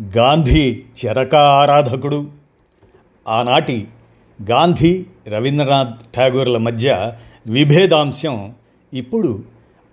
గాంధీ చరక ఆరాధకుడు. ఆనాటి గాంధీ రవీంద్రనాథ్ ఠాగూర్ల మధ్య విభేదాంశం ఇప్పుడు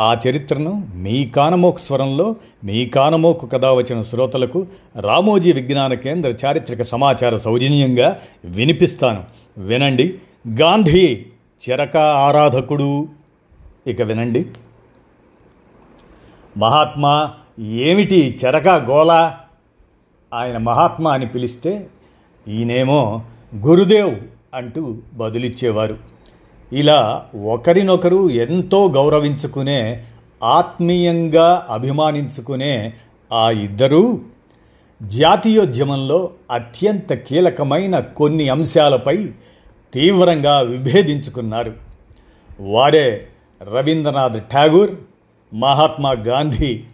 ఆ చరిత్రను మీ కానమోకు స్వరంలో మీ కానమోకు కథ వచ్చిన శ్రోతలకు రామోజీ విజ్ఞాన కేంద్ర చారిత్రక సమాచార సౌజన్యంగా వినిపిస్తాను. వినండి. గాంధీ చరక ఆరాధకుడు. ఇక వినండి. మహాత్మా ఏమిటి చెరక గోళ? ఆయన మహాత్మా అని పిలిస్తే ఈయనేమో గురుదేవ్ అంటూ బదులిచ్చేవారు. ఇలా ఒకరినొకరు ఎంతో గౌరవించుకునే ఆత్మీయంగా అభిమానించుకునే ఆ ఇద్దరూ జాతీయోద్యమంలో అత్యంత కీలకమైన కొన్ని అంశాలపై తీవ్రంగా విభేదించుకున్నారు. వారే రవీంద్రనాథ్ ఠాగూర్ మహాత్మా గాంధీ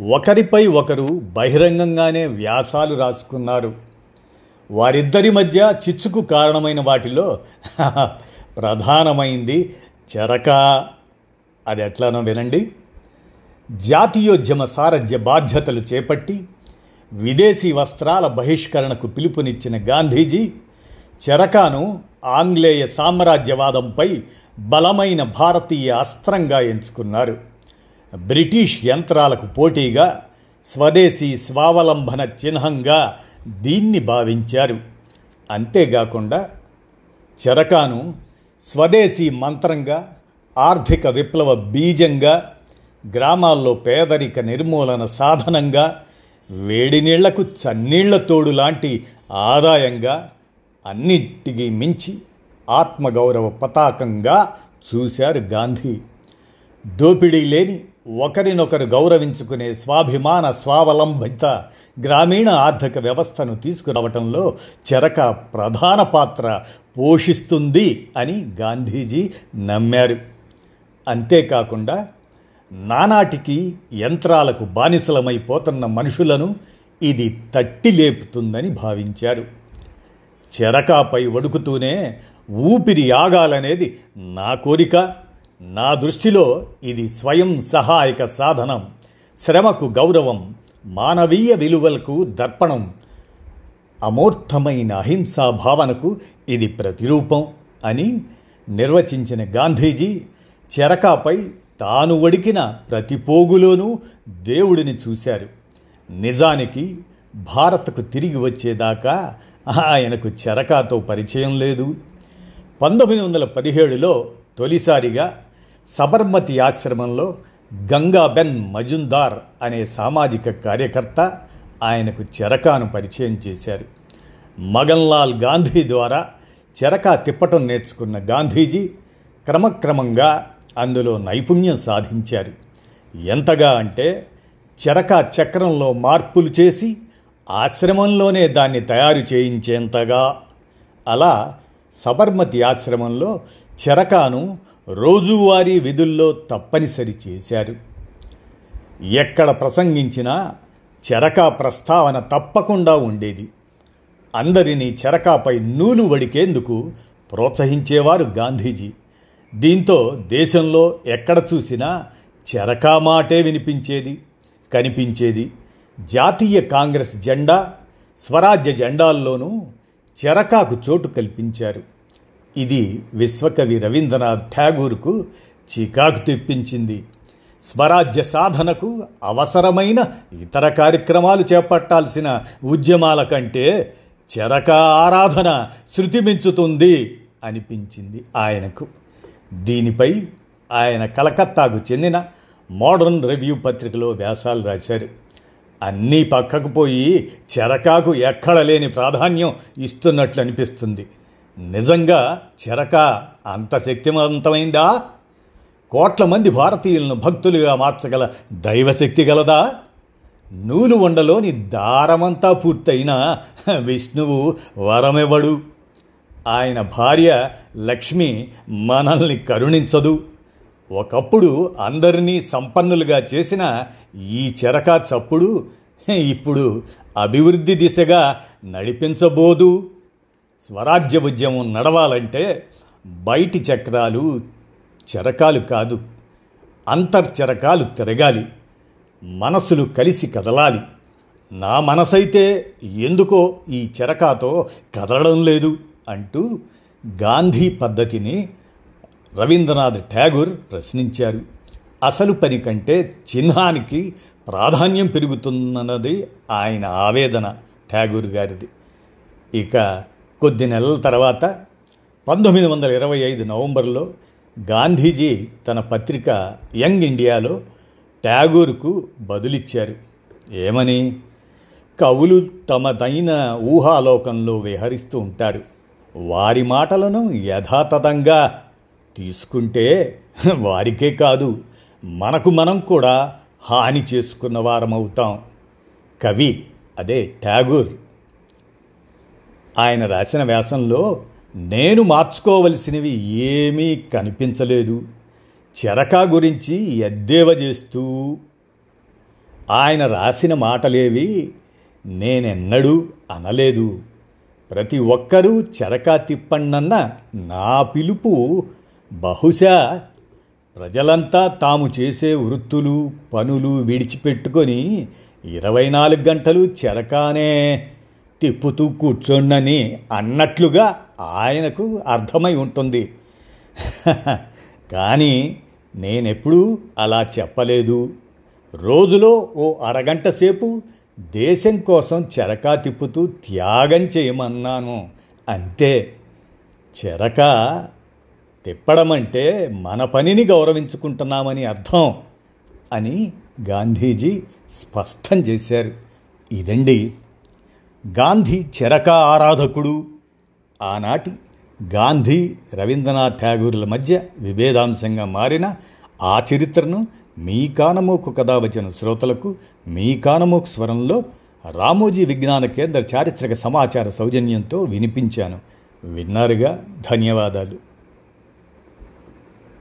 ఒకరిపై ఒకరు బహిరంగంగానే వ్యాసాలు రాసుకున్నారు. వారిద్దరి మధ్య చిచ్చుకు కారణమైన వాటిలో ప్రధానమైంది చరక. అది ఎట్లానో వినండి. జాతీయోద్యమ సారథ్య బాధ్యతలు చేపట్టి విదేశీ వస్త్రాల బహిష్కరణకు పిలుపునిచ్చిన గాంధీజీ చెరకాను ఆంగ్లేయ సామ్రాజ్యవాదంపై బలమైన భారతీయ అస్త్రంగా ఎంచుకున్నారు. బ్రిటిష్ యంత్రాలకు పోటీగా స్వదేశీ స్వావలంబన చిహ్నంగా దీన్ని భావించారు. అంతేకాకుండా చరకాను స్వదేశీ మంత్రంగా ఆర్థిక విప్లవ బీజంగా గ్రామాల్లో పేదరిక నిర్మూలన సాధనంగా వేడి నీళ్ళకు చన్నీళ్ళ తోడు లాంటి ఆదాయంగా అన్నిటికీ మించి ఆత్మగౌరవ పతాకంగా చూశారు గాంధీ. దోపిడీ లేని ఒకరినొకరు గౌరవించుకునే స్వాభిమాన స్వావలంబిత గ్రామీణ ఆర్థిక వ్యవస్థను తీసుకురావటంలో చెరక ప్రధాన పాత్ర పోషిస్తుంది అని గాంధీజీ నమ్మారు. అంతేకాకుండా నానాటికి యంత్రాలకు బానిసలమైపోతున్న మనుషులను ఇది తట్టి లేపుతుందని భావించారు. చెరకాపై వడుకుతూనే ఊపిరి ఆగాలనేది నా కోరిక. నా దృష్టిలో ఇది స్వయం సహాయక సాధనం శ్రమకు గౌరవం మానవీయ విలువలకు దర్పణం. అమూర్తమైన అహింసా భావనకు ఇది ప్రతిరూపం అని నిర్వచించిన గాంధీజీ చెరకాపై తాను వడికిన ప్రతి పోగులోనూ దేవుడిని చూశారు. నిజానికి భారత్కు తిరిగి వచ్చేదాకా ఆయనకు చెరకాతో పరిచయం లేదు. పంతొమ్మిది వందల పదిహేడులో తొలిసారిగా సబర్మతి ఆశ్రమంలో గంగాబెన్ మజుందార్ అనే సామాజిక కార్యకర్త ఆయనకు చెరకాను పరిచయం చేశారు. మగన్లాల్ గాంధీ ద్వారా చెరకా తిప్పటం నేర్చుకున్న గాంధీజీ క్రమక్రమంగా అందులో నైపుణ్యం సాధించారు. ఎంతగా అంటే చెరకా చక్రంలో మార్పులు చేసి ఆశ్రమంలోనే దాన్ని తయారు చేయించేంతగా. అలా సబర్మతి ఆశ్రమంలో చెరకాను రోజువారీ విధుల్లో తప్పనిసరి చేశారు. ఎక్కడ ప్రసంగించినా చెరకా ప్రస్తావన తప్పకుండా ఉండేది. అందరినీ చెరకాపై నూలు వడికేందుకు ప్రోత్సహించేవారు గాంధీజీ. దీంతో దేశంలో ఎక్కడ చూసినా చెరకా మాటే వినిపించేది కనిపించేది. జాతీయ కాంగ్రెస్ జెండా స్వరాజ్య జెండాల్లోనూ చెరకాకు చోటు కల్పించారు. ఇది విశ్వకవి రవీంద్రనాథ్ ఠాగూర్కు చికాకు తెప్పించింది. స్వరాజ్య సాధనకు అవసరమైన ఇతర కార్యక్రమాలు చేపట్టాల్సిన ఉద్యమాల కంటే చెరక ఆరాధన శృతి మించుతుంది అనిపించింది ఆయనకు. దీనిపై ఆయన కలకత్తాకు చెందిన మోడర్న్ రివ్యూ పత్రికలో వ్యాసాలు రాశారు. అన్నీ పక్కకు పోయి చెరకాకు ఎక్కడ లేని ప్రాధాన్యం ఇస్తున్నట్లు అనిపిస్తుంది నిజంగా చెరక అంత శక్తివంతమైందా కోట్ల మంది భారతీయులను భక్తులుగా మార్చగల దైవశక్తి గలదా? నూలు వండలోని దారమంతా పూర్తయిన విష్ణువు వరమివ్వడు ఆయన భార్య లక్ష్మి మనల్ని కరుణించదు. ఒకప్పుడు అందరినీ సంపన్నులుగా చేసిన ఈ చెరక చప్పుడు ఇప్పుడు అభివృద్ధి దిశగా నడిపించబోదు. స్వరాజ్య ఉద్యమం నడవాలంటే బయటి చక్రాలు చెరకాలు కాదు అంతర్చరకాలు తిరగాలి మనసులు కలిసి కదలాలి. నా మనసైతే ఎందుకో ఈ చెరకాతో కదలడం లేదు అంటూ గాంధీ పద్ధతిని రవీంద్రనాథ్ ఠాగూర్ ప్రశ్నించారు. అసలు పని కంటే చిహ్నానికి ప్రాధాన్యం పెరుగుతున్నది ఆయన ఆవేదన ఠాగూర్ గారిది. ఇక కొద్ది నెలల తర్వాత పంతొమ్మిది వందల ఇరవై ఐదు నవంబర్లో గాంధీజీ తన పత్రిక యంగ్ ఇండియాలో ట్యాగూర్కు బదులిచ్చారు. ఏమని? కవులు తమదైన ఊహాలోకంలో విహరిస్తూ ఉంటారు. వారి మాటలను యథాతథంగా తీసుకుంటే వారికే కాదు మనకు మనం కూడా హాని చేసుకున్న వారమవుతాం. కవి అదే ట్యాగూర్. ఆయన రాసిన వ్యాసంలో నేను మార్చుకోవలసినవి ఏమీ కనిపించలేదు. చెరకా గురించి ఎద్దేవ చేస్తూ ఆయన రాసిన మాటలేవి నేనెన్నడూ అనలేదు. ప్రతి ఒక్కరూ చెరకా తిప్పండన్న నా పిలుపు బహుశా ప్రజలంతా తాము చేసే వృత్తులు పనులు విడిచిపెట్టుకొని ఇరవై నాలుగు గంటలు చెరకానే తిప్పుతూ కూర్చోండని అన్నట్లుగా ఆయనకు అర్థమై ఉంటుంది. కానీ నేనెప్పుడూ అలా చెప్పలేదు. రోజులో ఓ అరగంట సేపు దేశం కోసం చెరకా తిప్పుతూ త్యాగం చేయమన్నాను. అంతే. చెరక తిప్పడం అంటే మన పనిని గౌరవించుకుంటున్నామని అర్థం అని గాంధీజీ స్పష్టం చేశారు. ఇదండి గాంధీ చరక ఆరాధకుడు. ఆనాటి గాంధీ రవీంద్రనాథ్ ఠాగూర్ల మధ్య విభేదాంశంగా మారిన ఆ చరిత్రను మీ కానమోకు కథ వచ్చిన శ్రోతలకు మీ కానమోకు స్వరంలో రామోజీ విజ్ఞాన కేంద్ర చారిత్రక సమాచార సౌజన్యంతో వినిపించాను. విన్నారుగా? ధన్యవాదాలు.